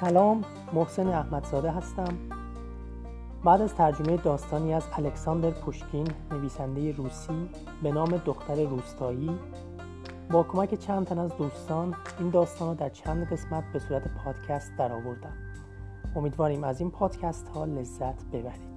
سلام محسن احمدزاده هستم. بعد از ترجمه داستانی از الکساندر پوشکین نویسنده روسی به نام دختر روستایی با کمک چند تن از دوستان این داستان را در چند قسمت به صورت پادکست درآوردم. امیدواریم از این پادکست ها لذت ببرید.